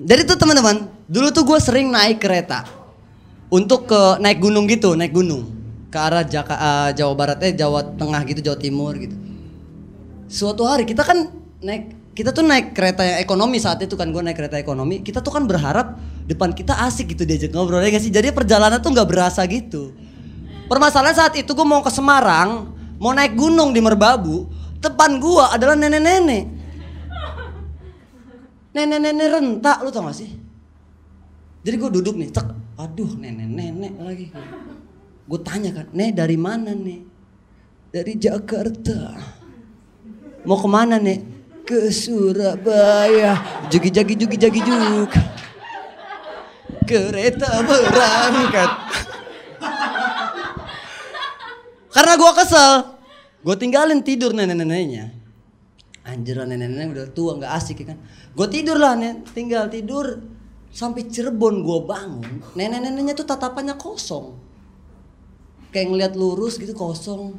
Jadi tuh teman-teman, dulu tuh gue sering naik kereta untuk ke naik gunung gitu, naik gunung ke arah Jaka, eh, Jawa Barat, eh Jawa Tengah gitu, Jawa Timur gitu. Suatu hari kita kan naik, kita tuh naik kereta yang ekonomi saat itu kan gue naik kereta ekonomi. Kita tuh kan berharap depan kita asik gitu diajak ngobrol ya gak sih. Jadi perjalanan tuh nggak berasa gitu. Permasalahan saat itu gue mau ke Semarang, mau naik gunung di Merbabu, depan gua adalah nenek-nenek nenek-nenek rentak lu tau gak sih? Jadi gue duduk nih cek aduh nenek-nenek lagi. Gue tanya kan nek dari mana nih? Dari Jakarta. Mau ke mana nih ke Surabaya. Jugi jagi jugi jagi juk kereta berangkat. Karena gue kesel gue tinggalin tidur nenek-neneknya anjir nenek-nenek udah tua nggak asik ya kan. Gue tidur lah nih tinggal tidur. Sampai Cirebon gue bangun nenek-neneknya tuh tatapannya kosong. Kayak ngeliat lurus gitu kosong.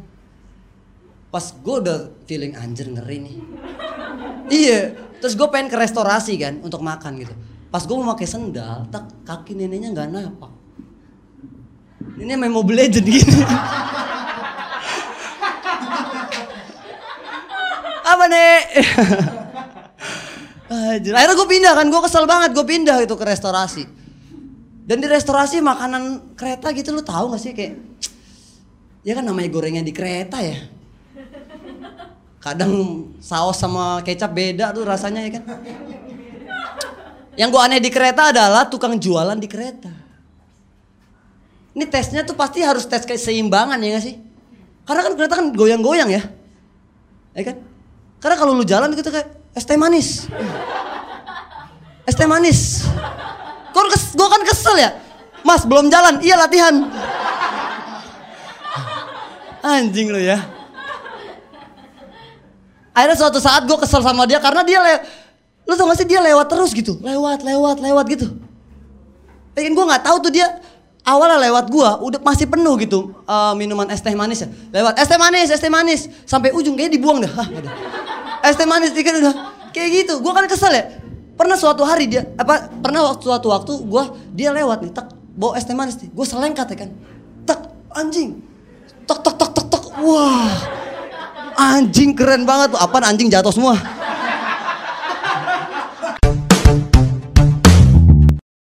Pas gue udah feeling anjir ngeri nih. Iya terus gue pengen ke restorasi kan untuk makan gitu. Pas gue mau pakai sendal tak kaki neneknya nggak napak. Ini main Mobile Legend gini apa Anjir. Akhirnya gue pindah kan, gue kesel banget gue pindah itu ke restorasi. Dan di restorasi makanan kereta gitu lu tahu gak sih kayak ya kan namanya gorengnya di kereta ya. Kadang saus sama kecap beda tuh rasanya ya kan. Yang gue aneh di kereta adalah tukang jualan di kereta. Ini tesnya tuh pasti harus tes keseimbangan ya gak sih? Karena kan kereta kan goyang-goyang ya. Ya kan? Karena kalau lu jalan gitu kayak es teh manis. Es teh manis. Gue gua kan kesel ya. Mas belum jalan, iya latihan. Anjing lu ya. Akhirnya suatu saat gue kesel sama dia karena dia le lu tau gak sih dia lewat terus gitu, lewat, lewat, lewat gitu. Pengen gue nggak tahu tuh dia awalnya lewat gua udah masih penuh gitu uh, minuman es teh manis ya. Lewat es teh manis, es teh manis sampai ujung kayaknya dibuang dah. Hah, es teh manis dikit udah kayak gitu. Gue kan kesel ya. Pernah suatu hari dia apa pernah waktu suatu waktu gue dia lewat nih tak bawa es teh manis nih. Gue selengkat ya kan. Tak anjing. Tok tok tok tok tok wah. Anjing keren banget tuh. Apaan anjing jatuh semua